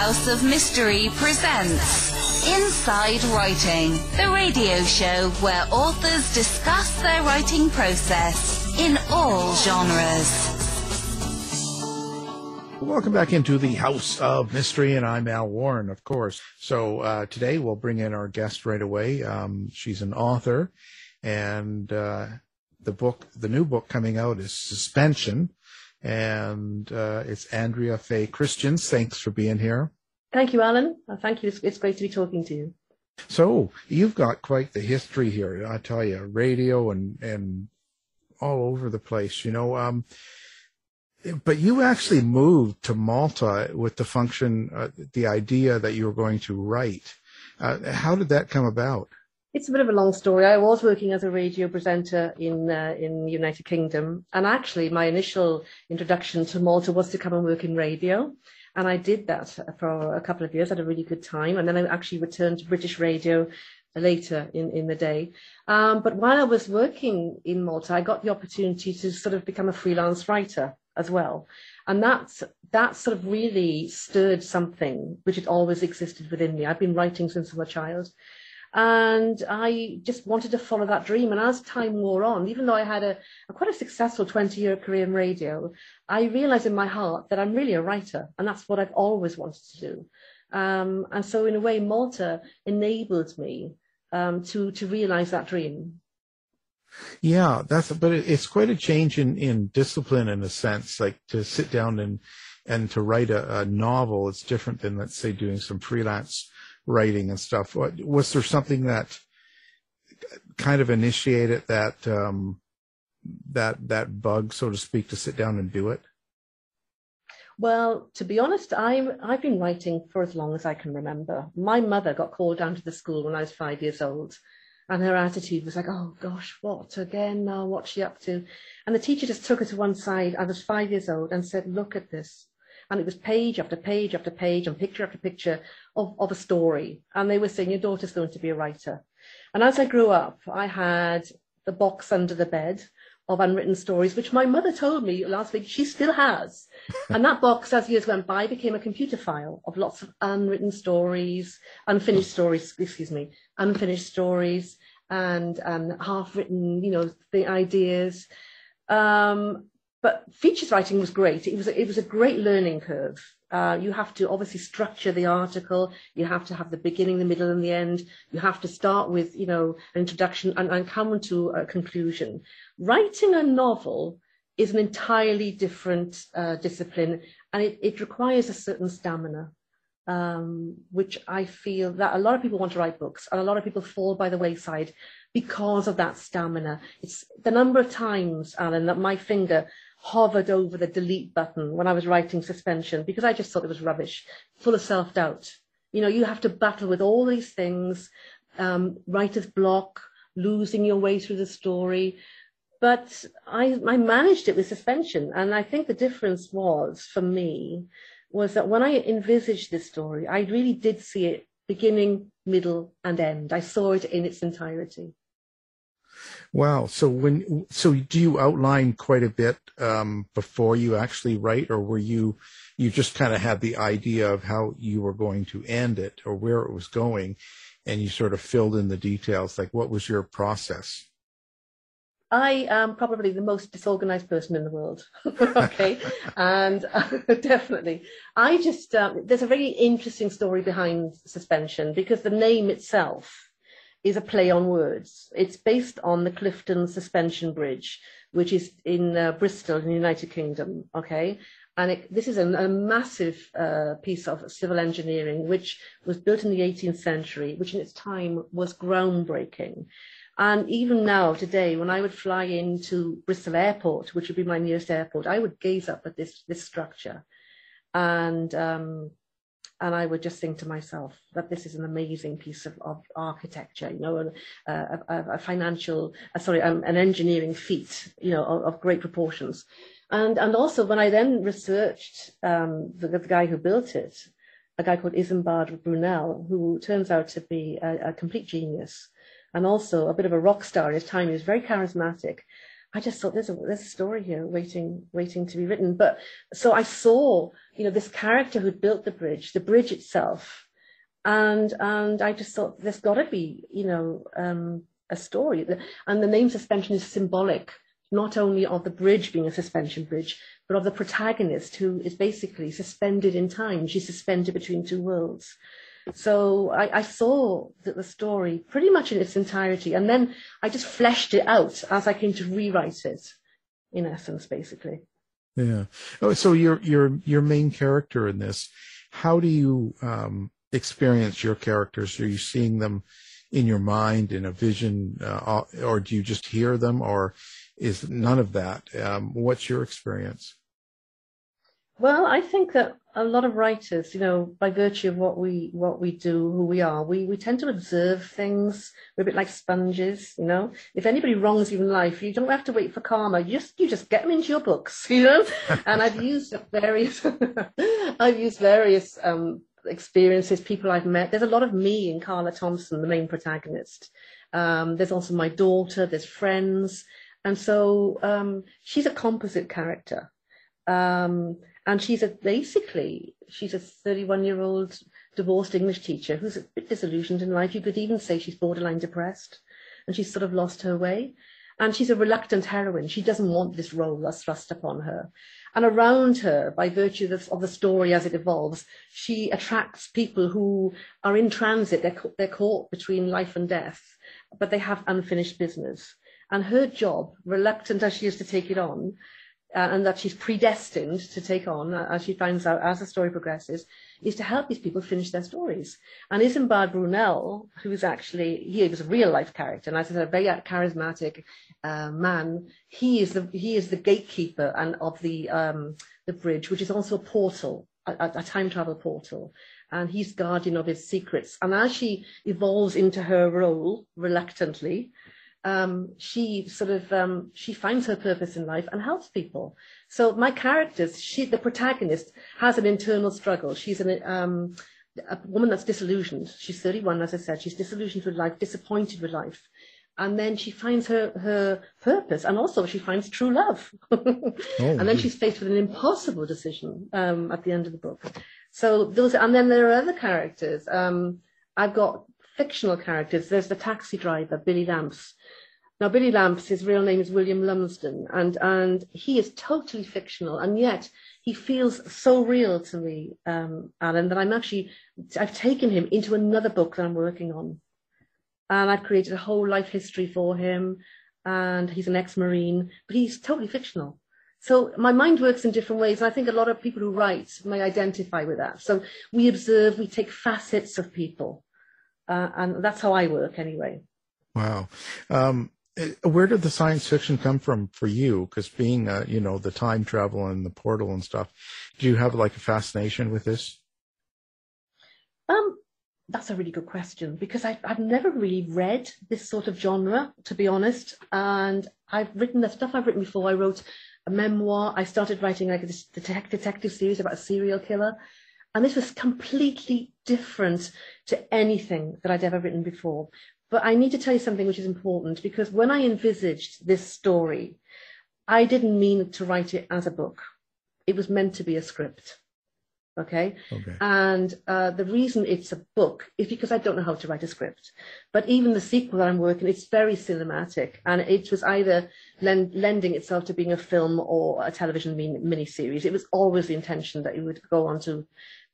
House of Mystery presents Inside Writing, the radio show where authors discuss their writing process in all genres. Welcome back into the House of Mystery, and I'm Al Warren, of course. So uh, today we'll bring in our guest right away. Um, she's an author, and uh, the book, the new book coming out is Suspension, and uh, it's Andrea Faye Christians. Thanks for being here. Thank you, Alan. Uh, thank you. It's, it's great to be talking to you. So you've got quite the history here. I tell you, radio and and all over the place. You know, um, but you actually moved to Malta with the function, uh, the idea that you were going to write. Uh, how did that come about? It's a bit of a long story. I was working as a radio presenter in uh, in the United Kingdom, and actually, my initial introduction to Malta was to come and work in radio, and I did that for a couple of years. I had a really good time, and then I actually returned to British radio later in, in the day. Um, but while I was working in Malta, I got the opportunity to sort of become a freelance writer as well. And that's, that sort of really stirred something which had always existed within me. I've been writing since I was a child. And I just wanted to follow that dream. And as time wore on, even though I had a, a quite a successful 20 year career in radio, I realized in my heart that I'm really a writer. And that's what I've always wanted to do. Um, and so in a way, Malta enabled me um, to, to realize that dream. Yeah, that's but it's quite a change in in discipline in a sense. Like to sit down and and to write a, a novel, it's different than let's say doing some freelance writing and stuff. Was there something that kind of initiated that um, that that bug, so to speak, to sit down and do it? Well, to be honest, I'm, I've been writing for as long as I can remember. My mother got called down to the school when I was five years old and her attitude was like, oh gosh, what again now? What's she up to? And the teacher just took her to one side. I was five years old and said, look at this. And it was page after page after page and picture after picture of, of a story. And they were saying, your daughter's going to be a writer. And as I grew up, I had the box under the bed of unwritten stories, which my mother told me last week she still has. and that box, as years went by, became a computer file of lots of unwritten stories, unfinished stories, excuse me, unfinished stories, and um, half written, you know, the ideas. Um, but features writing was great. It was a, it was a great learning curve. Uh, you have to obviously structure the article. You have to have the beginning, the middle, and the end. You have to start with, you know, an introduction and, and come to a conclusion. Writing a novel is an entirely different uh, discipline, and it, it requires a certain stamina um, which I feel that a lot of people want to write books and a lot of people fall by the wayside because of that stamina. It's the number of times, Alan, that my finger hovered over the delete button when I was writing suspension because I just thought it was rubbish, full of self-doubt. You know, you have to battle with all these things, um, writer's block, losing your way through the story. But I, I managed it with suspension. And I think the difference was for me was that when I envisaged this story, I really did see it beginning, middle, and end. I saw it in its entirety. Wow. So when so do you outline quite a bit um, before you actually write, or were you you just kind of had the idea of how you were going to end it or where it was going, and you sort of filled in the details? Like, what was your process? I am probably the most disorganized person in the world. okay. and uh, definitely, I just, um, there's a very interesting story behind suspension because the name itself is a play on words. It's based on the Clifton Suspension Bridge, which is in uh, Bristol in the United Kingdom. Okay. And it, this is a, a massive uh, piece of civil engineering, which was built in the 18th century, which in its time was groundbreaking. And even now, today, when I would fly into Bristol Airport, which would be my nearest airport, I would gaze up at this this structure, and um, and I would just think to myself that this is an amazing piece of, of architecture, you know, a, a, a financial, uh, sorry, um, an engineering feat, you know, of, of, great proportions. And and also when I then researched um, the, the guy who built it, a guy called Isambard Brunel, who turns out to be a, a complete genius and also a bit of a rock star. in His time he was very charismatic. I just thought there's a there's a story here waiting waiting to be written. But so I saw, you know, this character who built the bridge, the bridge itself, and and I just thought there's got to be, you know, um, a story. And the name suspension is symbolic not only of the bridge being a suspension bridge, but of the protagonist who is basically suspended in time. She's suspended between two worlds. So I, I saw the, the story pretty much in its entirety, and then I just fleshed it out as I came to rewrite it, in essence, basically. Yeah. Oh, so your your your main character in this, how do you um, experience your characters? Are you seeing them in your mind in a vision, uh, or do you just hear them, or is none of that? Um, what's your experience? Well, I think that a lot of writers, you know, by virtue of what we what we do, who we are, we, we tend to observe things. We're a bit like sponges, you know. If anybody wrongs you in life, you don't have to wait for karma. You just you just get them into your books, you know. and I've used various I've used various um, experiences, people I've met. There's a lot of me in Carla Thompson, the main protagonist. Um, there's also my daughter. There's friends, and so um, she's a composite character. Um, and she's a basically she's a 31 year old divorced English teacher who's a bit disillusioned in life. You could even say she's borderline depressed, and she's sort of lost her way. And she's a reluctant heroine. She doesn't want this role that's thrust upon her. And around her, by virtue of of the story as it evolves, she attracts people who are in transit. They're, they're caught between life and death, but they have unfinished business. And her job, reluctant as she is to take it on, uh, and that she's predestined to take on, uh, as she finds out as the story progresses, is to help these people finish their stories. And Isambard Brunel, who is actually, he was a real life character, and as I said, a very charismatic uh, man, he is the he is the gatekeeper and of the um, the bridge, which is also a portal, a, a time travel portal. And he's guardian of his secrets. And as she evolves into her role, reluctantly, um, she sort of um, she finds her purpose in life and helps people. So my characters, she the protagonist has an internal struggle. She's an um, a woman that's disillusioned. She's 31, as I said. She's disillusioned with life, disappointed with life. And then she finds her, her purpose and also she finds true love. oh, and then she's faced with an impossible decision um, at the end of the book. So those, and then there are other characters. Um, I've got fictional characters. There's the taxi driver, Billy Lamps. Now, Billy Lamps, his real name is William Lumsden, and, and he is totally fictional, and yet he feels so real to me, um, Alan, that I'm actually, I've taken him into another book that I'm working on. And I've created a whole life history for him, and he's an ex-Marine, but he's totally fictional. So my mind works in different ways, and I think a lot of people who write may identify with that. So we observe, we take facets of people, uh, and that's how I work anyway. Wow. Um, where did the science fiction come from for you? Because being, uh, you know, the time travel and the portal and stuff, do you have like a fascination with this? Um, that's a really good question because I, I've never really read this sort of genre, to be honest. And I've written the stuff I've written before. I wrote a memoir. I started writing like a detective series about a serial killer. And this was completely different to anything that I'd ever written before. But I need to tell you something which is important because when I envisaged this story, I didn't mean to write it as a book. It was meant to be a script. Okay. okay. And uh, the reason it's a book is because I don't know how to write a script. But even the sequel that I'm working, it's very cinematic, and it was either lend, lending itself to being a film or a television mini series. It was always the intention that it would go on to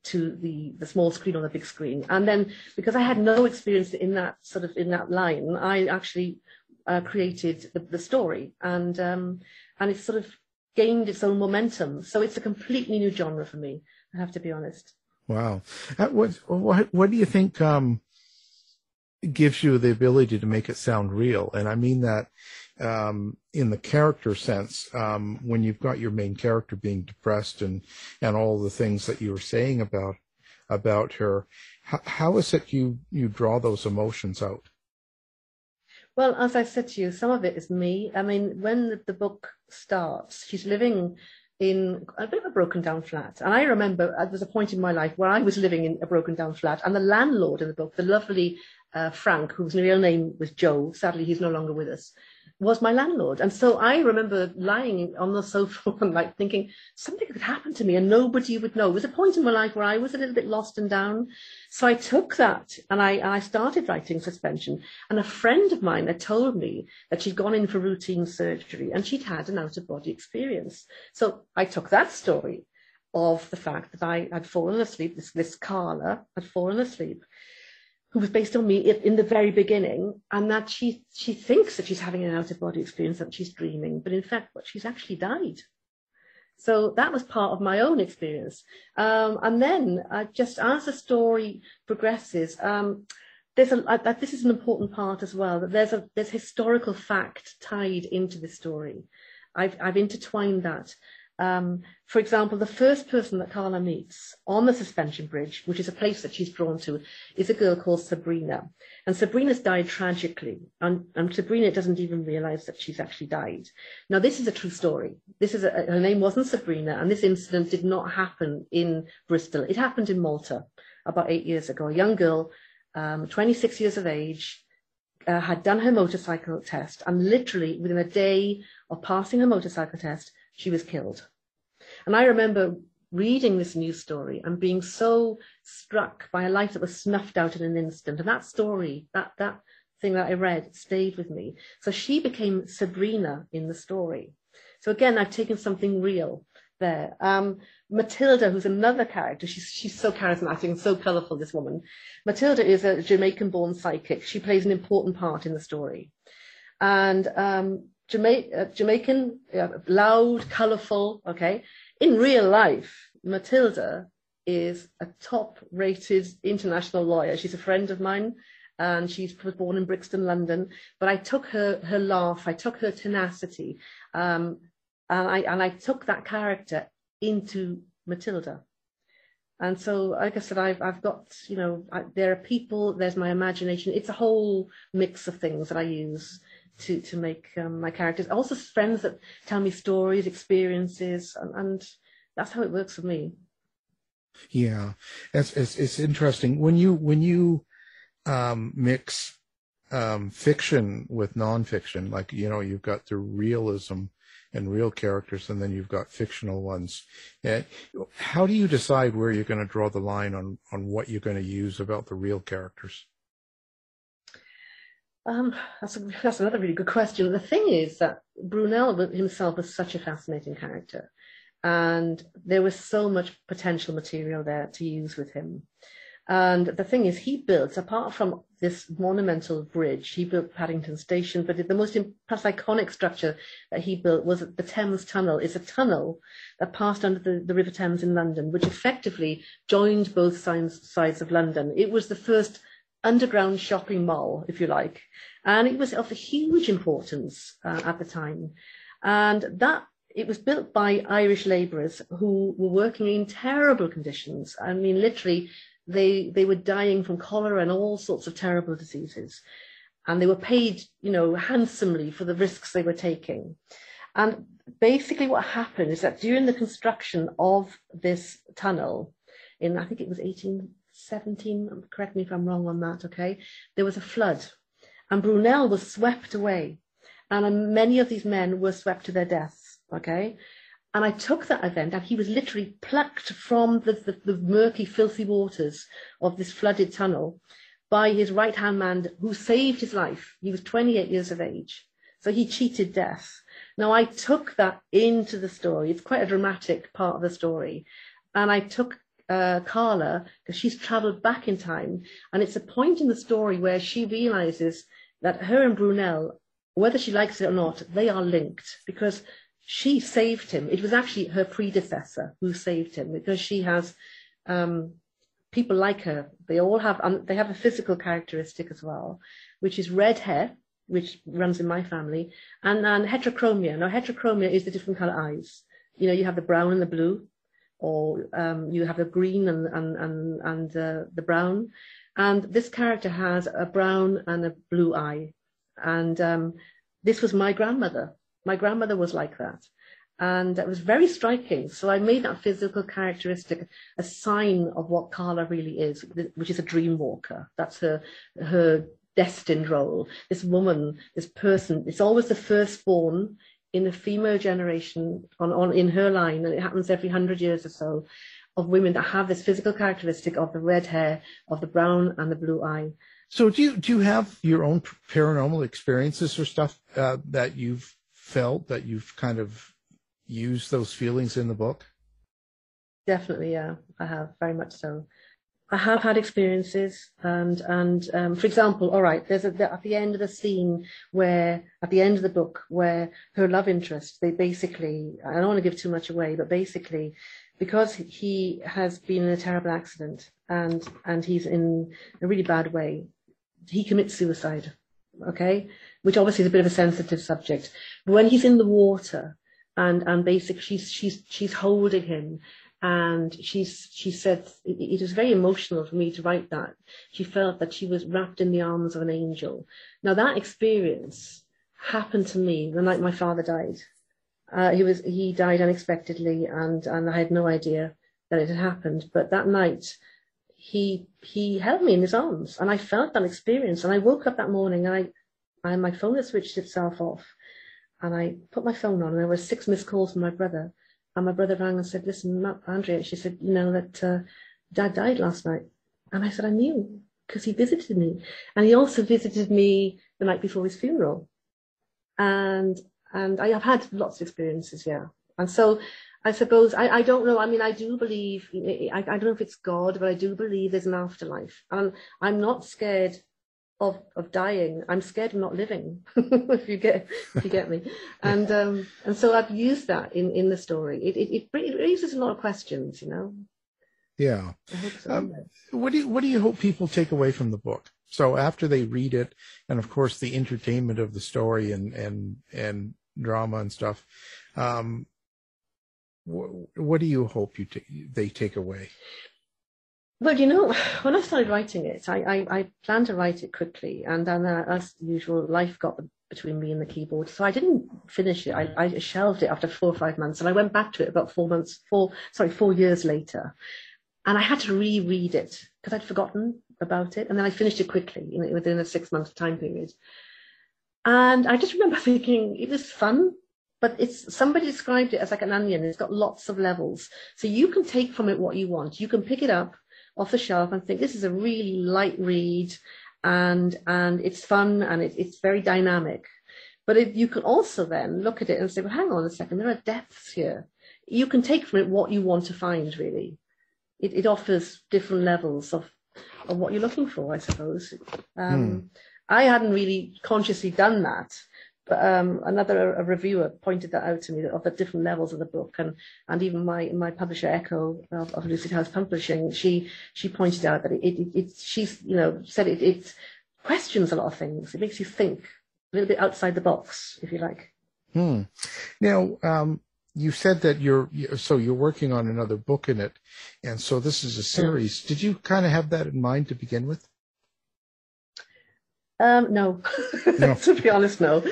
to the, the small screen or the big screen. And then because I had no experience in that sort of in that line, I actually uh, created the, the, story and um, and it sort of gained its own momentum. So it's a completely new genre for me. I have to be honest. Wow. Uh, what what what do you think um, gives you the ability to make it sound real? And I mean that um, in the character sense, um, when you've got your main character being depressed and and all the things that you were saying about about her, how, how is it you you draw those emotions out? Well, as I said to you, some of it is me. I mean, when the book starts, she's living in a bit of a broken down flat. And I remember uh, there was a point in my life where I was living in a broken down flat, and the landlord in the book, the lovely uh, Frank, whose real name was Joe, sadly he's no longer with us, was my landlord. And so I remember lying on the sofa one night thinking something could happen to me and nobody would know. It was a point in my life where I was a little bit lost and down. So I took that and I, I started writing suspension. And a friend of mine had told me that she'd gone in for routine surgery and she'd had an out of body experience. So I took that story of the fact that I had fallen asleep, this, this Carla had fallen asleep who was based on me in the very beginning, and that she she thinks that she's having an out of body experience, that she's dreaming, but in fact, what she's actually died. So that was part of my own experience. Um, and then, uh, just as the story progresses, um, there's a uh, this is an important part as well. That there's a there's historical fact tied into the story. I've I've intertwined that. Um, for example, the first person that Carla meets on the suspension bridge, which is a place that she's drawn to, is a girl called Sabrina. And Sabrina's died tragically. And, and Sabrina doesn't even realize that she's actually died. Now, this is a true story. This is a, her name wasn't Sabrina, and this incident did not happen in Bristol. It happened in Malta about eight years ago. A young girl, um, 26 years of age, uh, had done her motorcycle test, and literally within a day of passing her motorcycle test, she was killed. And I remember reading this news story and being so struck by a life that was snuffed out in an instant. And that story, that, that thing that I read stayed with me. So she became Sabrina in the story. So again, I've taken something real there. Um, Matilda, who's another character, she's, she's so charismatic and so colourful, this woman. Matilda is a Jamaican born psychic. She plays an important part in the story. And um, Jama- uh, Jamaican, loud, colourful, okay. In real life, Matilda is a top-rated international lawyer. She's a friend of mine, and she was born in Brixton, London. But I took her her laugh, I took her tenacity, um, and I and I took that character into Matilda. And so, like I said, I've I've got you know I, there are people, there's my imagination. It's a whole mix of things that I use to to make um, my characters. Also, friends that tell me stories, experiences, and, and that's how it works for me. Yeah, it's it's, interesting when you when you um, mix um, fiction with nonfiction. Like you know, you've got the realism and real characters, and then you've got fictional ones. And how do you decide where you're going to draw the line on on what you're going to use about the real characters? Um, that's, a, that's another really good question. The thing is that Brunel himself was such a fascinating character, and there was so much potential material there to use with him. And the thing is, he built, apart from this monumental bridge, he built Paddington Station, but the most perhaps iconic structure that he built was the Thames Tunnel. It's a tunnel that passed under the, the River Thames in London, which effectively joined both sides, sides of London. It was the first underground shopping mall, if you like. And it was of huge importance uh, at the time. And that it was built by Irish labourers who were working in terrible conditions. I mean, literally, they they were dying from cholera and all sorts of terrible diseases, and they were paid, you know, handsomely for the risks they were taking. And basically, what happened is that during the construction of this tunnel, in I think it was 18 17, um, correct me if I'm wrong on that, okay? There was a flood and Brunel was swept away. And um, many of these men were swept to their deaths, okay? And I took that event and he was literally plucked from the, the, the murky, filthy waters of this flooded tunnel by his right-hand man who saved his life. He was 28 years of age. So he cheated death. Now I took that into the story. It's quite a dramatic part of the story. And I took uh, Carla because she's traveled back in time. And it's a point in the story where she realizes that her and Brunel, whether she likes it or not, they are linked because she saved him. It was actually her predecessor who saved him because she has um, people like her. They all have, um, they have a physical characteristic as well, which is red hair, which runs in my family, and, and heterochromia. Now, heterochromia is the different color eyes. You know, you have the brown and the blue or um, you have the green and, and, and, and uh, the brown. And this character has a brown and a blue eye. And um, this was my grandmother. My grandmother was like that. And it was very striking. So I made that physical characteristic a sign of what Carla really is, which is a dream walker. That's her, her destined role. This woman, this person, it's always the firstborn in a female generation on, on in her line, and it happens every hundred years or so, of women that have this physical characteristic of the red hair, of the brown and the blue eye. So do you do you have your own paranormal experiences or stuff uh, that you've felt that you've kind of used those feelings in the book? Definitely, yeah, I have very much so. I have had experiences, and and um, for example, all right, there's a, at the end of the scene where at the end of the book where her love interest, they basically, I don't want to give too much away, but basically, because he has been in a terrible accident and and he's in a really bad way, he commits suicide. Okay, which obviously is a bit of a sensitive subject. But when he's in the water and and basically she's she's she's holding him and she's she said it, was very emotional for me to write that. She felt that she was wrapped in the arms of an angel. Now that experience happened to me the night my father died. Uh, he was he died unexpectedly and and i had no idea that it had happened. But that night he he held me in his arms and i felt that experience. And i woke up that morning and i I, my phone had switched itself off. And I put my phone on and there were six missed calls from my brother. And my brother rang and said, listen, Andrea, she said, you know, that uh, dad died last night. And I said, I knew because he visited me. And he also visited me the night before his funeral. And, and I have had lots of experiences, yeah. And so I suppose, I, I don't know, I mean, I do believe, I, I don't know if it's God, but I do believe there's an afterlife. And I'm not scared of of dying. I'm scared of not living. if you get if you get me, and um, and so I've used that in in the story. It it, it raises a lot of questions, you know. Yeah. So. Um, what do you what do you hope people take away from the book? So after they read it, and of course the entertainment of the story and and and drama and stuff, um, what, what do you hope you t- they take away? Well, you know, when I started writing it, I, I, I planned to write it quickly, and then uh, as usual, life got between me and the keyboard, so I didn't finish it. I, I shelved it after four or five months, and I went back to it about four months, four sorry, four years later, and I had to reread it because I'd forgotten about it, and then I finished it quickly, you know, within a six month time period. And I just remember thinking it was fun, but it's somebody described it as like an onion. It's got lots of levels, so you can take from it what you want. You can pick it up off the shelf and think this is a really light read and and it's fun and it, it's very dynamic. But if you can also then look at it and say, well, hang on a second, there are depths here. You can take from it what you want to find, really. It, it offers different levels of, of what you're looking for, I suppose. Um, hmm. I hadn't really consciously done that but um, another a reviewer pointed that out to me of the different levels of the book, and and even my my publisher Echo of, of Lucid House Publishing, she she pointed out that it, it, it she's you know said it it questions a lot of things. It makes you think a little bit outside the box, if you like. Hmm. Now, um, you said that you're so you're working on another book in it, and so this is a series. Did you kind of have that in mind to begin with? Um, no, no. to be honest, no.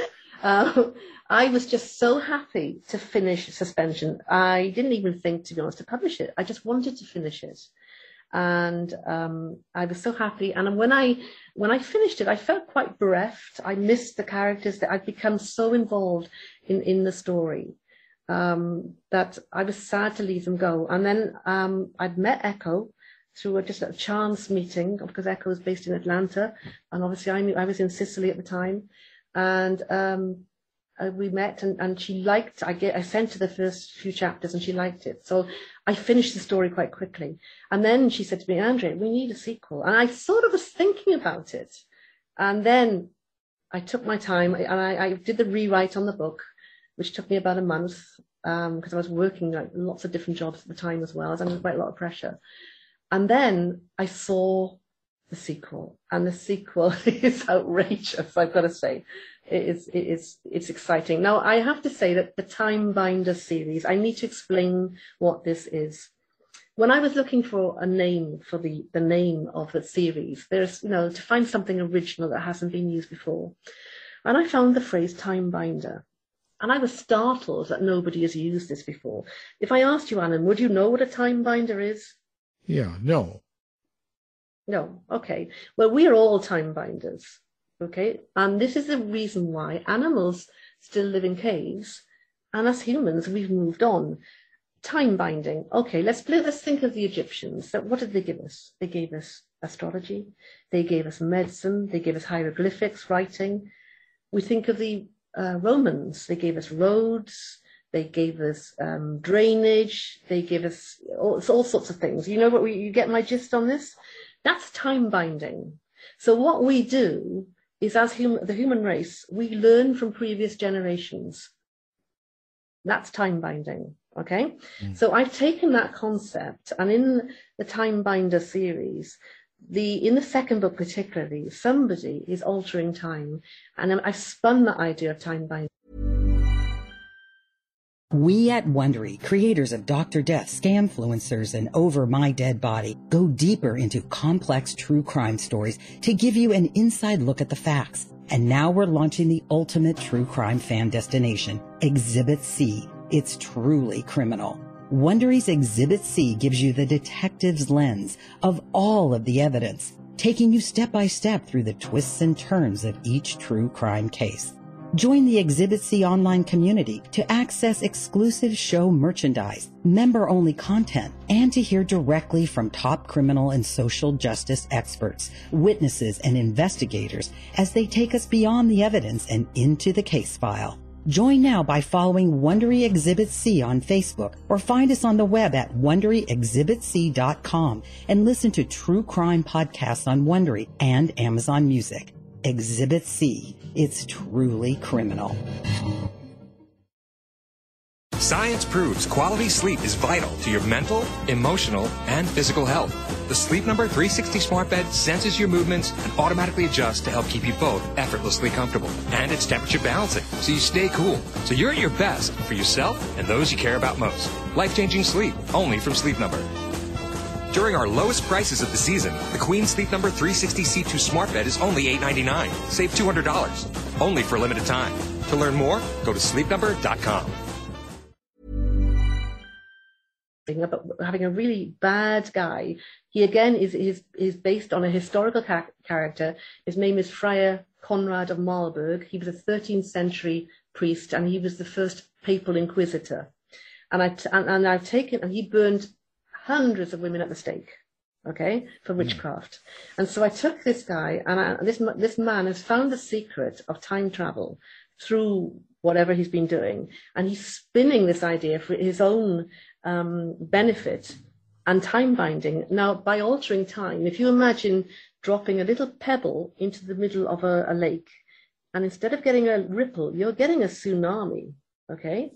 Uh, I was just so happy to finish Suspension. I didn't even think, to be honest, to publish it. I just wanted to finish it, and um, I was so happy. And when I when I finished it, I felt quite bereft. I missed the characters that I'd become so involved in in the story um, that I was sad to leave them go. And then um, I'd met Echo through a, just a chance meeting because Echo was based in Atlanta, and obviously I knew I was in Sicily at the time and um, uh, we met and, and she liked I get I sent her the first few chapters and she liked it. So I finished the story quite quickly. And then she said to me Andre we need a sequel. And I sort of was thinking about it. And then I took my time and I, I did the rewrite on the book which took me about a month because um, I was working like lots of different jobs at the time as well. I was under quite a lot of pressure. And then I saw the sequel, and the sequel is outrageous. I've got to say, it is it is it's exciting. Now I have to say that the Time Binder series. I need to explain what this is. When I was looking for a name for the the name of the series, there's you know to find something original that hasn't been used before, and I found the phrase Time Binder. And I was startled that nobody has used this before. If I asked you, Alan, would you know what a time binder is? Yeah, no. No, okay. Well, we're all time binders. Okay, and this is the reason why animals still live in caves, and as humans, we've moved on. Time binding. Okay, let's let's think of the Egyptians. What did they give us? They gave us astrology. They gave us medicine. They gave us hieroglyphics, writing. We think of the uh, Romans. They gave us roads. They gave us um, drainage. They gave us all, all sorts of things. You know what? We, you get my gist on this. That's time binding. So what we do is, as hum, the human race, we learn from previous generations. That's time binding. Okay. Mm. So I've taken that concept and in the Time Binder series, the in the second book particularly, somebody is altering time, and I've spun that idea of time binding. We at Wondery, creators of Dr. Death, Scamfluencers, and Over My Dead Body, go deeper into complex true crime stories to give you an inside look at the facts. And now we're launching the ultimate true crime fan destination, Exhibit C it's truly criminal. Wondery's Exhibit C gives you the detective's lens of all of the evidence, taking you step by step through the twists and turns of each true crime case. Join the Exhibit C online community to access exclusive show merchandise, member only content, and to hear directly from top criminal and social justice experts, witnesses, and investigators as they take us beyond the evidence and into the case file. Join now by following Wondery Exhibit C on Facebook or find us on the web at WonderyExhibitC.com and listen to true crime podcasts on Wondery and Amazon Music. Exhibit C. It's truly criminal. Science proves quality sleep is vital to your mental, emotional, and physical health. The Sleep Number 360 smart bed senses your movements and automatically adjusts to help keep you both effortlessly comfortable. And it's temperature balancing, so you stay cool. So you're at your best for yourself and those you care about most. Life-changing sleep, only from Sleep Number. During our lowest prices of the season, the Queen Sleep Number 360 C2 smart bed is only 899. Save $200. Only for a limited time. To learn more, go to sleepnumber.com. having a really bad guy. He again is is is based on a historical ca- character. His name is Friar Conrad of Marburg. He was a 13th century priest, and he was the first papal inquisitor. And I t- and, and I've taken and he burned hundreds of women at the stake. Okay, for hmm. witchcraft. Mm. And so I took this guy, and I, this this man has found the secret of time travel through whatever he's been doing, and he's spinning this idea for his own um, benefit and time binding. Now, by altering time, if you imagine dropping a little pebble into the middle of a, a lake, and instead of getting a ripple, you're getting a tsunami, okay?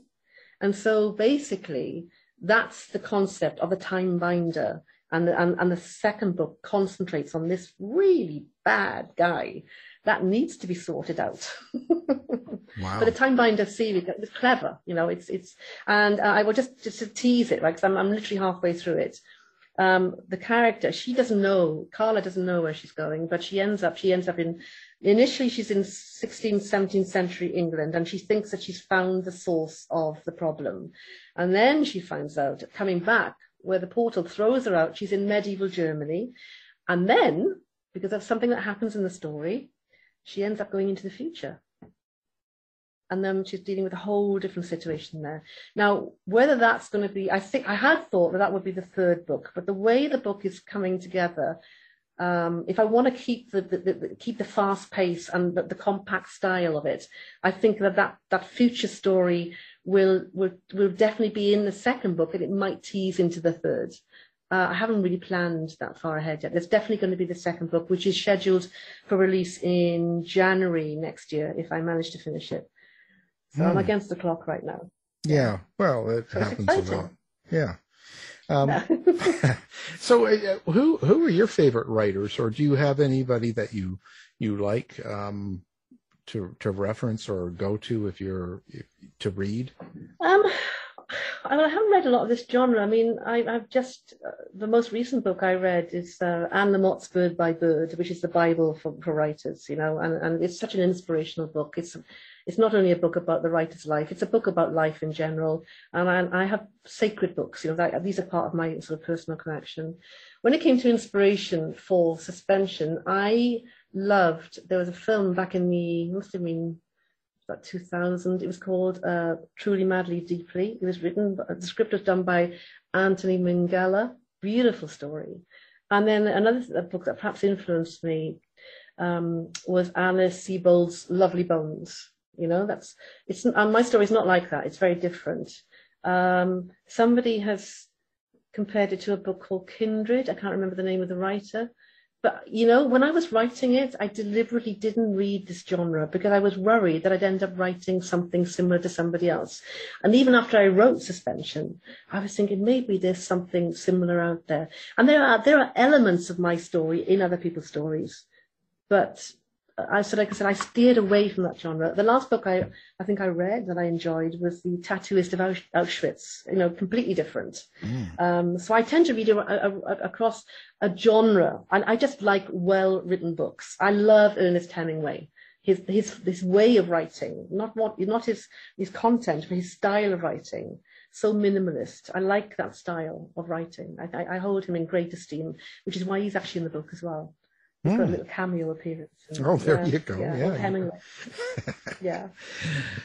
And so basically, that's the concept of a time binder. And the, and, and the second book concentrates on this really bad guy that needs to be sorted out. wow. But the Time Binder series is clever, you know, it's, it's, and uh, I will just, just to tease it, right, because I'm, I'm literally halfway through it. Um, the character, she doesn't know, Carla doesn't know where she's going, but she ends up, she ends up in, initially she's in 16th, 17th century England, and she thinks that she's found the source of the problem. And then she finds out, coming back, where the portal throws her out, she's in medieval Germany. And then, because of something that happens in the story, she ends up going into the future. And then she's dealing with a whole different situation there. Now, whether that's going to be, I think I had thought that that would be the third book, but the way the book is coming together, um, if I want to keep the, the, the, keep the fast pace and the, the, compact style of it, I think that that, that future story will, will will definitely be in the second book, and it might tease into the third. Uh, I haven't really planned that far ahead yet. There's definitely going to be the second book, which is scheduled for release in January next year, if I manage to finish it. So mm. I'm hmm. against the clock right now. Yeah, well, it so happens a lot. Yeah. Um, so, uh, who who are your favorite writers, or do you have anybody that you you like um, to to reference or go to if you're if, to read? Um, I haven't read a lot of this genre. I mean, I, have just uh, the most recent book I read is uh, Anne Lamott's Bird by Bird, which is the Bible for, for writers, you know, and, and it's such an inspirational book. It's it's not only a book about the writer's life, it's a book about life in general. And I, I have sacred books, you know, that, these are part of my sort of personal connection. When it came to inspiration for suspension, I loved, there was a film back in the, must have been about 2000. It was called uh, Truly, Madly, Deeply. It was written, the script was done by Anthony Minghella. Beautiful story. And then another book that perhaps influenced me um, was Alice Sebold's Lovely Bones. You know, that's it's my story is not like that. It's very different. Um, somebody has compared it to a book called Kindred. I can't remember the name of the writer, but you know, when I was writing it, I deliberately didn't read this genre because I was worried that I'd end up writing something similar to somebody else. And even after I wrote Suspension, I was thinking maybe there's something similar out there. And there are there are elements of my story in other people's stories, but I said, like I said, I steered away from that genre. The last book I, I think I read that I enjoyed was The Tattooist of Auschwitz, you know, completely different. Mm. Um, so I tend to read a, a, a, across a genre, and I just like well-written books. I love Ernest Hemingway. His, his, his way of writing, not what, not his, his content, but his style of writing so minimalist. I like that style of writing. I, I, hold him in great esteem, which is why he's actually in the book as well. A little cameo appearance. oh, there you go. Yeah. Yeah. Hemingway. yeah.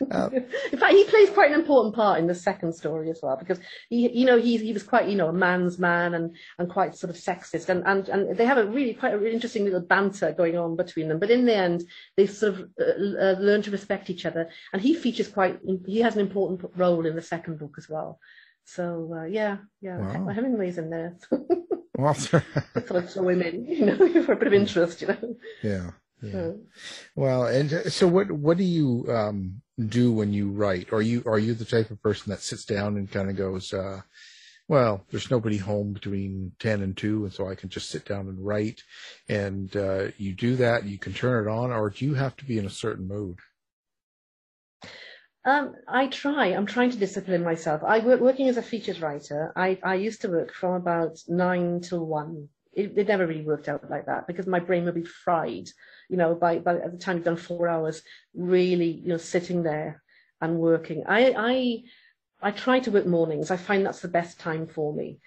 Uh, in fact, he plays quite an important part in the second story as well, because he, you know, he he was quite, you know, a man's man and and quite sort of sexist, and and and they have a really quite a really interesting little banter going on between them. But in the end, they sort of uh, uh, learn to respect each other, and he features quite. He has an important role in the second book as well. So uh, yeah, yeah, wow. Hemingway's in there. Well, sort of in, you know, for a bit of interest, you know. Yeah. Yeah. Well, and uh, so what what do you um, do when you write? Are you are you the type of person that sits down and kind of goes, uh, well, there's nobody home between ten and two, and so I can just sit down and write, and uh, you do that, you can turn it on, or do you have to be in a certain mood? Um, I try. I'm trying to discipline myself. I work working as a features writer. I, I used to work from about nine till one. It, it never really worked out like that because my brain would be fried. You know, by by at the time you've done four hours, really, you know, sitting there and working. I I I try to work mornings. I find that's the best time for me.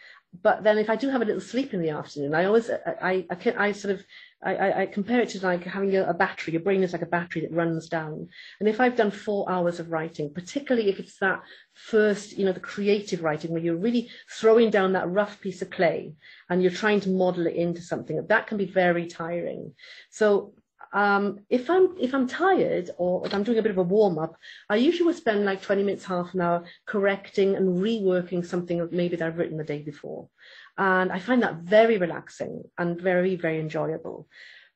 But then if I do have a little sleep in the afternoon, I always I I, can, I sort of I, I, compare it to like having a, a, battery. Your brain is like a battery that runs down. And if I've done four hours of writing, particularly if it's that first, you know, the creative writing where you're really throwing down that rough piece of clay and you're trying to model it into something, that can be very tiring. So um, if I'm if I'm tired or if I'm doing a bit of a warm up, I usually would spend like 20 minutes, half an hour correcting and reworking something that maybe that I've written the day before. And I find that very relaxing and very, very enjoyable.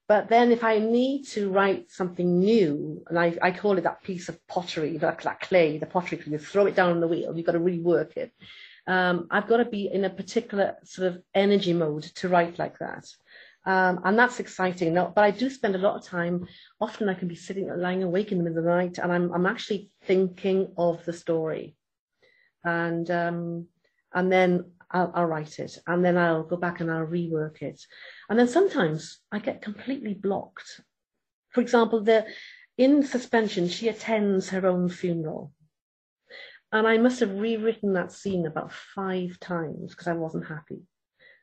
But then if I need to write something new, and I, I call it that piece of pottery, that, that clay, the pottery, you throw it down on the wheel, you've got to rework it. Um, I've got to be in a particular sort of energy mode to write like that. Um, and that's exciting. Now, but I do spend a lot of time. Often I can be sitting, lying awake in the middle of the night, and I'm I'm actually thinking of the story, and um, and then I'll, I'll write it and then I'll go back and I'll rework it. And then sometimes I get completely blocked. For example, the, in suspension, she attends her own funeral. And I must have rewritten that scene about five times because I wasn't happy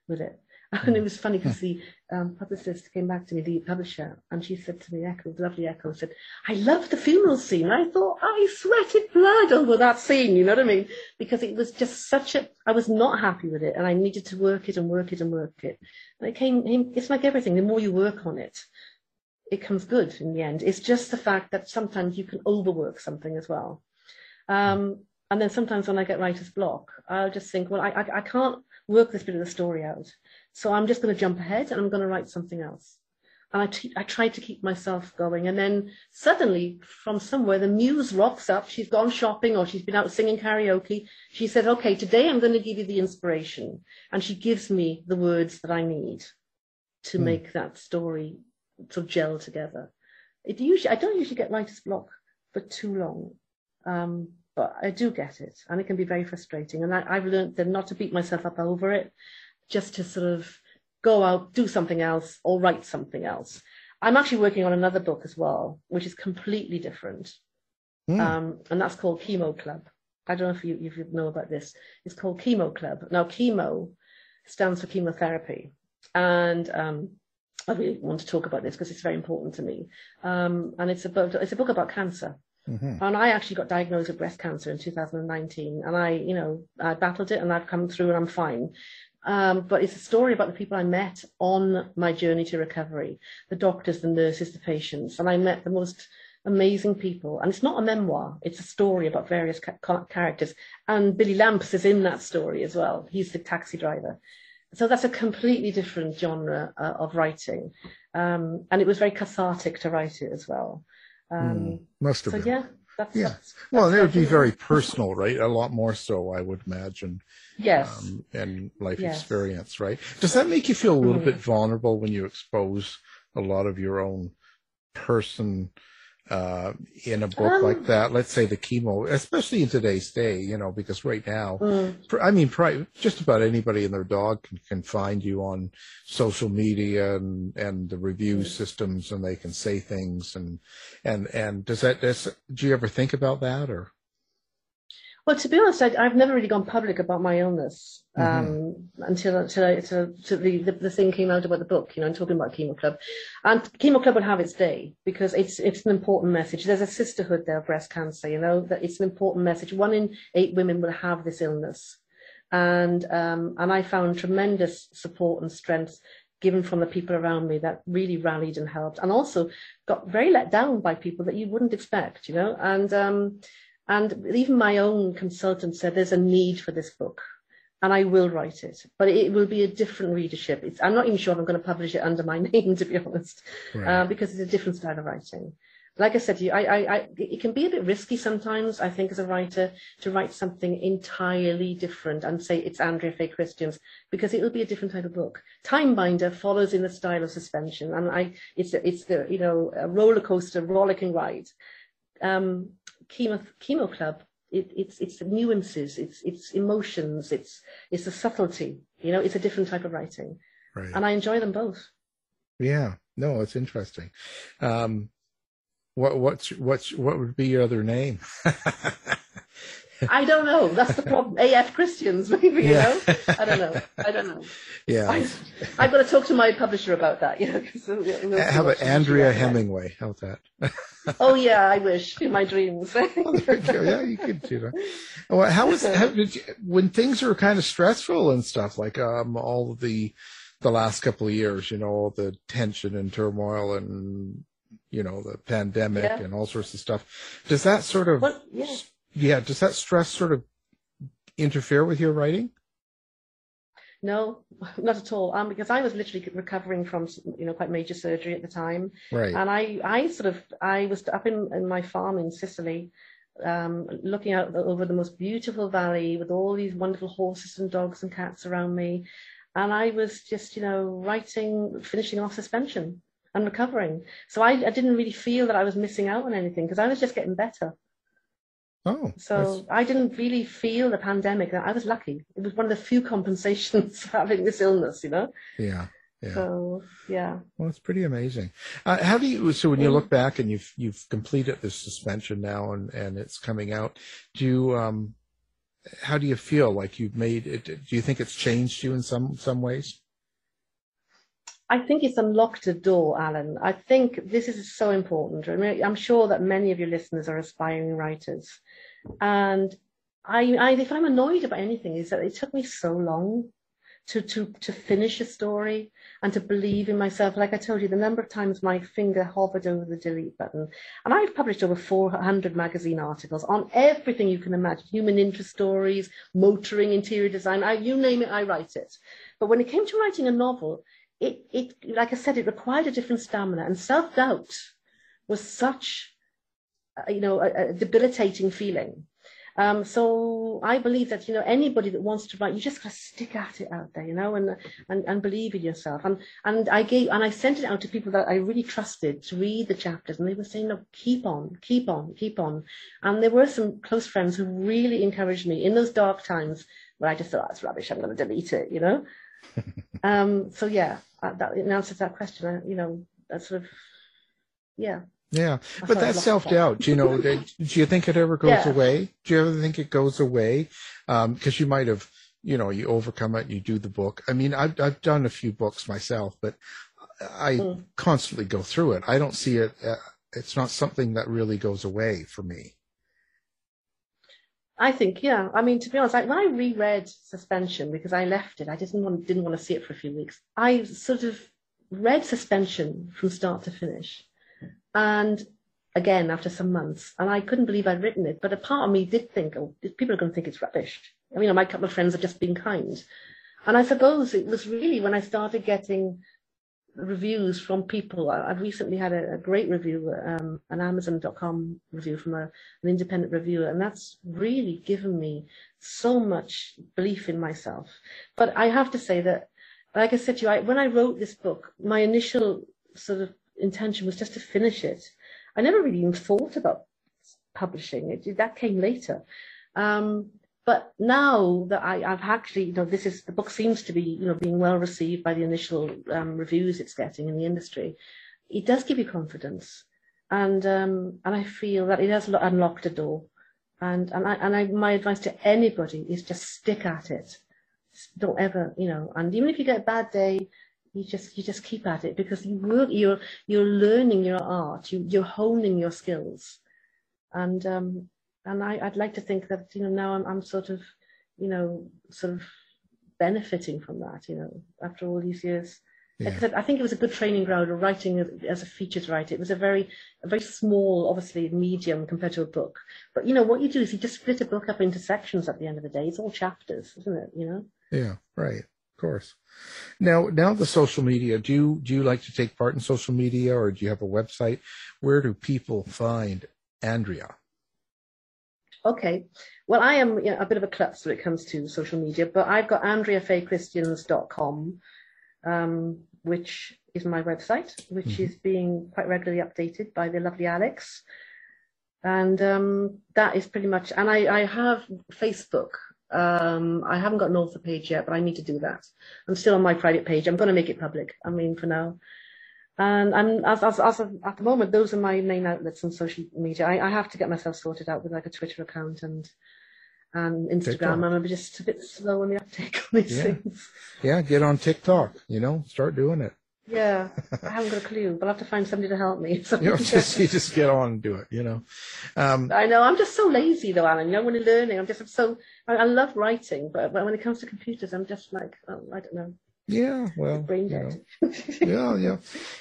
with it. And it was funny because the um, publicist came back to me, the publisher, and she said to me, Echo, lovely Echo, said, I love the funeral scene. I thought, I sweated blood over that scene, you know what I mean? Because it was just such a, I was not happy with it, and I needed to work it and work it and work it. And it came, it's like everything, the more you work on it, it comes good in the end. It's just the fact that sometimes you can overwork something as well. Um, and then sometimes when I get writer's block, I'll just think, well, I, I, I can't work this bit of the story out. So I'm just going to jump ahead and I'm going to write something else. And I, t- I tried to keep myself going. And then suddenly, from somewhere, the muse rocks up. She's gone shopping or she's been out singing karaoke. She said, okay, today I'm going to give you the inspiration. And she gives me the words that I need to mm. make that story sort of gel together. It usually, I don't usually get writer's block for too long. Um, but I do get it, and it can be very frustrating. And I, have learned that not to beat myself up over it, just to sort of go out, do something else, or write something else. I'm actually working on another book as well, which is completely different. mm. um, and that's called Chemo Club. I don't know if you, if you know about this. It's called Chemo Club. Now, chemo stands for chemotherapy, and um, I really want to talk about this because it's very important to me. Um, and it's about it's a book about cancer. Mm-hmm. And I actually got diagnosed with breast cancer in 2019, and I, you know, I battled it, and I've come through, and I'm fine. Um, but it's a story about the people I met on my journey to recovery, the doctors, the nurses, the patients, and I met the most amazing people. And it's not a memoir; it's a story about various ca- characters. And Billy Lamps is in that story as well. He's the taxi driver. So that's a completely different genre uh, of writing, um, and it was very cathartic to write it as well. Um, mm, must have so been. yeah, that's, yeah. That's, well, it would be very personal, right? A lot more so, I would imagine. Yes. Um, and life yes. experience, right? Does that make you feel a little mm-hmm. bit vulnerable when you expose a lot of your own person uh, in a book um, like that. Let's say the chemo, especially in today's day, you know, because right now, mm. I mean, just about anybody and their dog can, can find you on social media and, and the review mm. systems and they can say things and, and, and does that, does, do you ever think about that or? Well, to be honest, I, have never really gone public about my illness mm-hmm. um, mm-hmm. until until, I, until, until the, the, the thing came out about the book. You know, I'm talking about Chemo Club, and Chemo Club will have its day because it's it's an important message. There's a sisterhood there of breast cancer. You know that it's an important message. One in eight women will have this illness, and um, and I found tremendous support and strength given from the people around me that really rallied and helped, and also got very let down by people that you wouldn't expect. You know, and um, and even my own consultant said there's a need for this book and I will write it, but it will be a different readership. It's, I'm not even sure if I'm going to publish it under my name, to be honest, right. uh, because it's a different style of writing. Like I said to you, I, I, I, it can be a bit risky sometimes, I think, as a writer, to write something entirely different and say it's Andrea Faye Christians, because it will be a different type of book. Timebinder follows in the style of suspension, and I, it's, it's the, you know, a roller coaster, rollicking ride. Um, chemo, chemo club, it, it's it's nuances, it's it's emotions, it's it's a subtlety. You know, it's a different type of writing, right. and I enjoy them both. Yeah, no, it's interesting. Um, what what's what's what would be your other name? I don't know. That's the problem. AF Christians, maybe, you know? I don't know. I don't know. Yeah. I, have got to talk to my publisher about that, you know. We'll, we'll How about Andrea Hemingway? How's that? oh, yeah, I wish. In my dreams. yeah, you could do that. Well, how was, how did you, when things are kind of stressful and stuff, like um, all the, the last couple of years, you know, all the tension and turmoil and you know the pandemic yeah. and all sorts of stuff. Does that sort of well, yeah yeah, does that stress sort of interfere with your writing? No, not at all. Um, because I was literally recovering from you know quite major surgery at the time, right? And I, I sort of, I was up in, in my farm in Sicily, um, looking out over the most beautiful valley with all these wonderful horses and dogs and cats around me, and I was just you know writing, finishing off suspension and recovering. So I, I didn't really feel that I was missing out on anything because I was just getting better. Oh, so I didn't really feel the pandemic. I was lucky. It was one of the few compensations for having this illness, you know. Yeah. Yeah. So yeah. Well, it's pretty amazing. Uh, how do you? So when you look back and you've you've completed this suspension now and and it's coming out, do you um, how do you feel? Like you've made it? Do you think it's changed you in some some ways? I think it's unlocked a door, Alan. I think this is so important. I mean, I'm sure that many of your listeners are aspiring writers. And I, I, if I'm annoyed about anything, is that it took me so long to, to, to finish a story and to believe in myself. Like I told you, the number of times my finger hovered over the delete button. And I've published over 400 magazine articles on everything you can imagine, human interest stories, motoring, interior design, I, you name it, I write it. But when it came to writing a novel, it, it, like I said, it required a different stamina and self-doubt was such, uh, you know, a, a debilitating feeling. Um, so I believe that, you know, anybody that wants to write, you just got to stick at it out there, you know, and, and, and believe in yourself. And, and I gave, and I sent it out to people that I really trusted to read the chapters and they were saying, no, keep on, keep on, keep on. And there were some close friends who really encouraged me in those dark times where I just thought, oh, it's rubbish, I'm going to delete it, you know. um, so yeah, uh, that in answer to that question, uh, you know, that sort of, yeah. Yeah, but that self doubt, you know, do you think it ever goes yeah. away? Do you ever think it goes away? Because um, you might have, you know, you overcome it, you do the book. I mean, I've I've done a few books myself, but I mm. constantly go through it. I don't see it. Uh, it's not something that really goes away for me. I think, yeah. I mean, to be honest, like when I reread Suspension because I left it, I didn't want didn't want to see it for a few weeks. I sort of read Suspension from start to finish, and again after some months, and I couldn't believe I'd written it. But a part of me did think, oh, people are going to think it's rubbish. I mean, my couple of friends have just been kind, and I suppose it was really when I started getting reviews from people. I've recently had a, a great review, um, an Amazon.com review from a, an independent reviewer, and that's really given me so much belief in myself. But I have to say that, like I said to you, I, when I wrote this book, my initial sort of intention was just to finish it. I never really even thought about publishing it. That came later. Um, but now that I, have actually, you know, this is the book seems to be, you know, being well received by the initial um, reviews it's getting in the industry. It does give you confidence, and um, and I feel that it has unlocked a door. And and I and I, my advice to anybody is just stick at it. Don't ever, you know, and even if you get a bad day, you just you just keep at it because you work, you're you're learning your art, you you're honing your skills, and um, and I, would like to think that you know now I'm, I'm sort of you know sort of benefiting from that you know after all these years yeah. I think it was a good training ground writing as a features writer. It was a very, a very small, obviously medium compared to a book. But you know what you do is you just split a book up into sections at the end of the day. It's all chapters, isn't it? You know. Yeah. Right. Of course. Now, now the social media. Do you do you like to take part in social media, or do you have a website? Where do people find Andrea? Okay. Well, I am you know, a bit of a klutz when it comes to social media, but I've got andreafayechristians.com, um, which is my website, which mm-hmm. is being quite regularly updated by the lovely Alex. And um, that is pretty much, and I, I have Facebook. Um, I haven't got an author page yet, but I need to do that. I'm still on my private page. I'm going to make it public. I mean, for now. And I'm, as, as, as of, at the moment, those are my main outlets on social media. I, I have to get myself sorted out with like a Twitter account and and Instagram. I'm just a bit slow on the uptake on these yeah. things. Yeah, get on TikTok. You know, start doing it. Yeah, I haven't got a clue, but I'll have to find somebody to help me. you know, just you just get on and do it. You know. Um, I know. I'm just so lazy, though, Alan. You know, when you're learning, I'm just I'm so. I, I love writing, but when it comes to computers, I'm just like, oh, I don't know. Yeah, well. You know, yeah, yeah.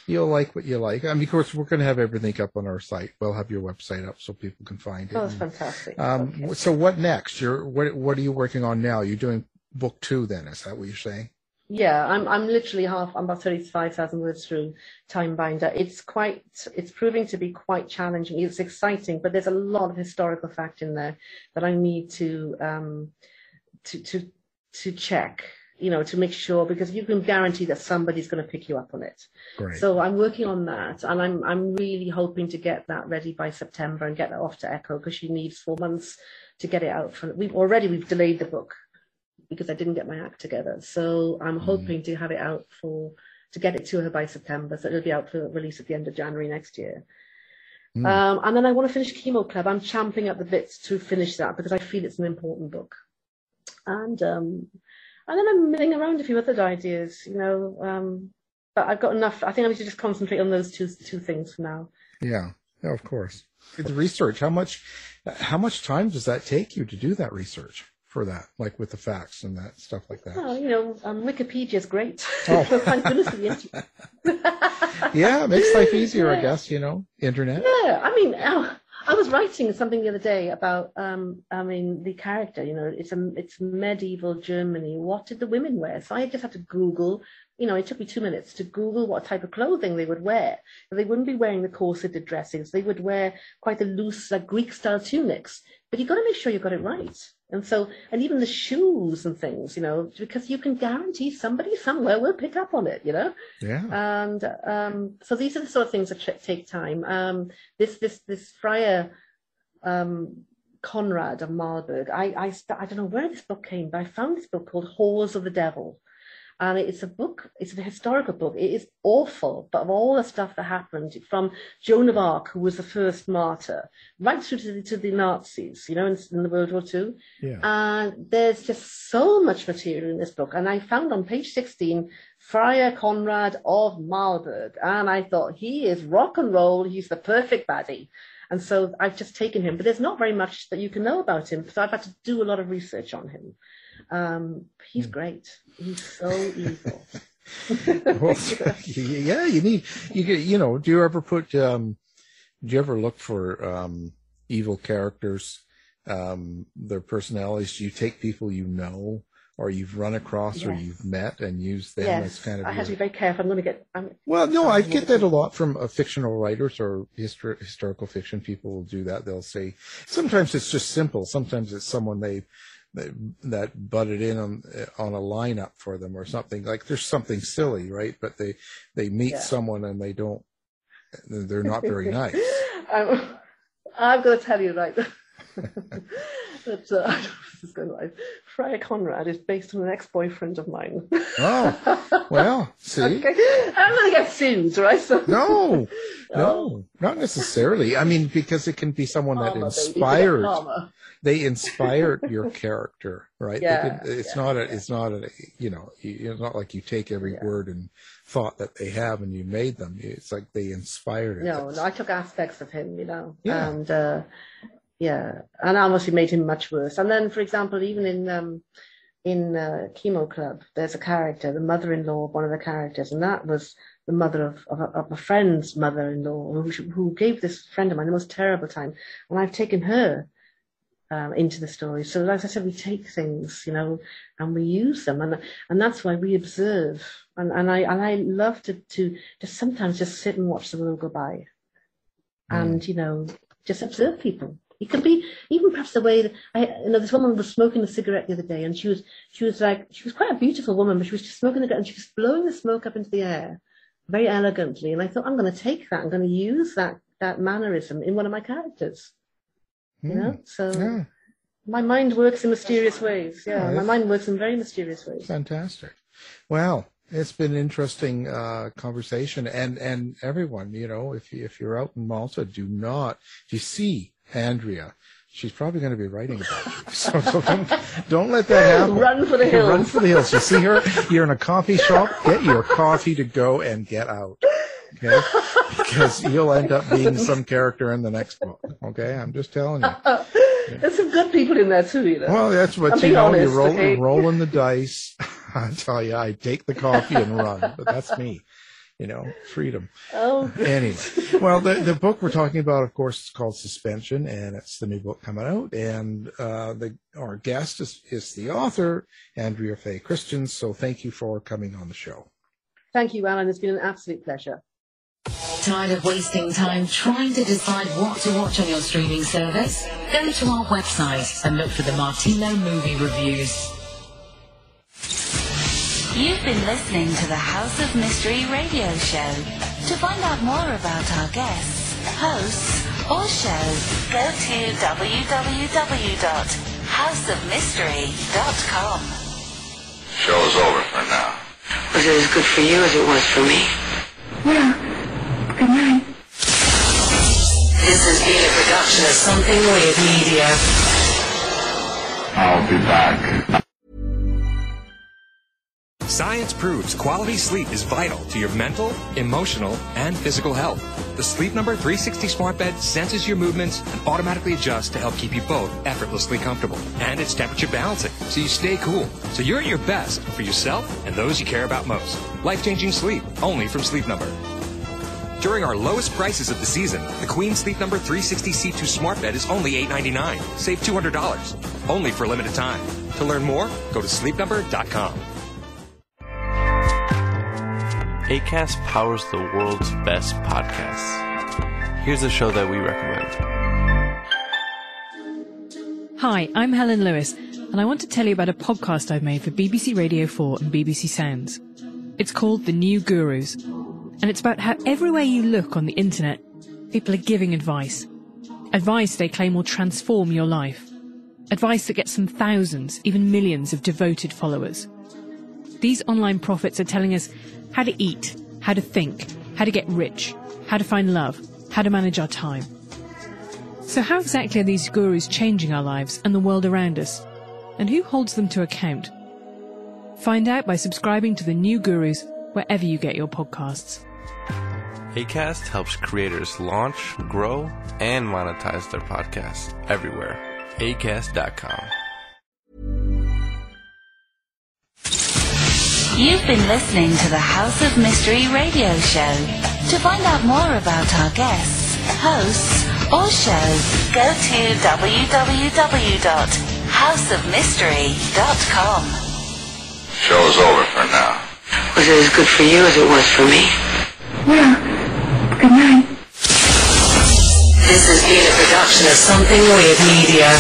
You'll like what you like. I mean, of course, we're going to have everything up on our site. We'll have your website up so people can find it. Oh, that's and, fantastic. Um, okay. So, what next? You're what? What are you working on now? You're doing book two, then? Is that what you're saying? Yeah, I'm. I'm literally half. I'm about thirty-five thousand words through Time Binder. It's quite. It's proving to be quite challenging. It's exciting, but there's a lot of historical fact in there that I need to um, to to to check you know, to make sure because you can guarantee that somebody's going to pick you up on it. Great. So I'm working on that, and I'm I'm really hoping to get that ready by September and get that off to Echo because she needs four months to get it out. For we've already we've delayed the book because I didn't get my act together. So I'm mm. hoping to have it out for to get it to her by September, so it'll be out for release at the end of January next year. Mm. Um, and then I want to finish Chemo Club. I'm champing at the bits to finish that because I feel it's an important book. And um, and then I'm milling around a few other ideas, you know. Um, but I've got enough. I think I need to just concentrate on those two two things for now. Yeah, yeah, of course. The research. How much? How much time does that take you to do that research for that, like with the facts and that stuff like that? Well, you know, um, Wikipedia is great. Oh. Thank goodness for the internet. yeah, it makes life easier, yeah. I guess. You know, internet. Yeah, I mean. Uh, I was writing something the other day about, um, I mean, the character. You know, it's a it's medieval Germany. What did the women wear? So I just had to Google. You know, it took me two minutes to Google what type of clothing they would wear. They wouldn't be wearing the corseted dressings. They would wear quite the loose, like Greek style tunics. But you've got to make sure you got it right. And so, and even the shoes and things, you know, because you can guarantee somebody somewhere will pick up on it, you know. Yeah. And um, so these are the sort of things that take time. Um, this this this friar um, Conrad of Marburg. I I I don't know where this book came, but I found this book called Whores of the Devil, And it's a book, it's a historical book. It is awful, but of all the stuff that happened from Joan of Arc, who was the first martyr, right through to the, to the Nazis, you know, in, in the World War II. Yeah. And there's just so much material in this book. And I found on page 16, Friar Conrad of Marburg. And I thought, he is rock and roll. He's the perfect baddie. And so I've just taken him, but there's not very much that you can know about him. So I've had to do a lot of research on him. Um, he's great. He's so evil. well, yeah, you need you get you know. Do you ever put? Um, do you ever look for um, evil characters? Um, their personalities. Do you take people you know or you've run across or you've met and use them as yes, kind of I have to be very careful. I'm going to get. I'm, Well, no, I get that a lot from uh, fictional writers or histor- historical fiction. People will do that. They'll say sometimes it's just simple. Sometimes it's someone they that, that butted in on on a lineup for them or something. Like there's something silly, right? But they they meet Yeah. someone and they don't. They're not very nice. I'm, I'm going to tell you right that uh, I don't know if this is going to Friar Conrad is based on an ex-boyfriend of mine. Oh, well, see, okay, I'm going to get sued, right? So no, no, not necessarily. I mean, because it can be someone that Karma, baby. inspired. Karma. They inspired your character, right? Yeah, it's yeah, not a, yeah. it's not a, you know, it's not like you take every Yeah. word and thought that they have and you made them. It's like they inspired it. No, no, I took aspects of him, you know, Yeah. and uh, yeah, and obviously made him much worse. And then, for example, even in um, in uh, Chemo Club, there's a character, the mother-in-law of one of the characters, and that was the mother of, of, a, of a friend's mother-in-law who, who gave this friend of mine the most terrible time, and I've taken her um, into the story. So, as I said, we take things, you know, and we use them, and and that's why we observe. And and I and I love to to just sometimes just sit and watch the world go by, and you know, just observe people. It can be even perhaps the way that I, you know, this woman was smoking a cigarette the other day, and she was she was like she was quite a beautiful woman, but she was just smoking the and she was blowing the smoke up into the air very elegantly. And I thought, I'm going to take that, I'm going to use that that mannerism in one of my characters. You know, so Yeah, my mind works in mysterious ways. Yeah, Yeah, my mind works in very mysterious ways. fantastic. Well, it's been an interesting uh, conversation, and and everyone, you know, if you, if you're out in Malta, do not if you see Andrea. She's probably going to be writing about you, so don't, don't let that happen. Run for the hills. Run for the hills. You see her, you're in a coffee shop, get your coffee to go and get out. Okay? Because you'll end up being some character in the next book. Okay? I'm just telling you. There's some good people in there too, you know. Well, that's what I'm you know. honest, you're roll, okay? rolling the dice. I tell you, I take the coffee and run, but that's me. You know, freedom. Oh, Anyway, well, the the book we're talking about, of course, is called Suspension, and it's the new book coming out. And uh, the our guest is is the author, Andrea Faye Christians. So thank you for coming on the show. thank you, Alan. It's been an absolute pleasure. Tired of wasting time trying to decide what to watch on your streaming service? Go to our website and look for the Martino movie reviews. You've been listening to the House of Mystery radio show. To find out more about our guests, hosts, or shows, go to www.houseofmystery.com. Show's over for now. Was it as good for you as it was for me? This has been a production of Something Weird Media. I'll be back. Science proves quality sleep is vital to your mental, emotional, and physical health. The Sleep Number 360 smart bed senses your movements and automatically adjusts to help keep you both effortlessly comfortable. And it's temperature balancing, so you stay cool. So you're at your best for yourself and those you care about most. Life-changing sleep, only from Sleep Number. During our lowest prices of the season, the Queen Sleep Number 360 C2 smart bed is only $8.99. Save $200. Only for a limited time. To learn more, go to sleepnumber.com. ACAST powers the world's best podcasts. Here's a show that we recommend. Hi, I'm Helen Lewis, and I want to tell you about a podcast I've made for BBC Radio 4 and BBC Sounds. It's called The New Gurus, and it's about how everywhere you look on the internet, people are giving advice. Advice they claim will transform your life. Advice that gets them thousands, even millions of devoted followers. these online prophets are telling us how to eat, how to think, how to get rich, how to find love, how to manage our time. So how exactly are these gurus changing our lives and the world around us? And who holds them to account? Find out by subscribing to the new gurus wherever you get your podcasts. ACAST helps creators launch, grow, and monetize their podcasts everywhere. ACAST.com. You've been listening to the House of Mystery radio show. To find out more about our guests, hosts, or shows, go to www.houseofmystery.com. Show's over for now. Was it as good for you as it was for me? Well, good night. This has been a production of Something Weird Media.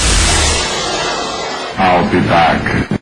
I'll be back.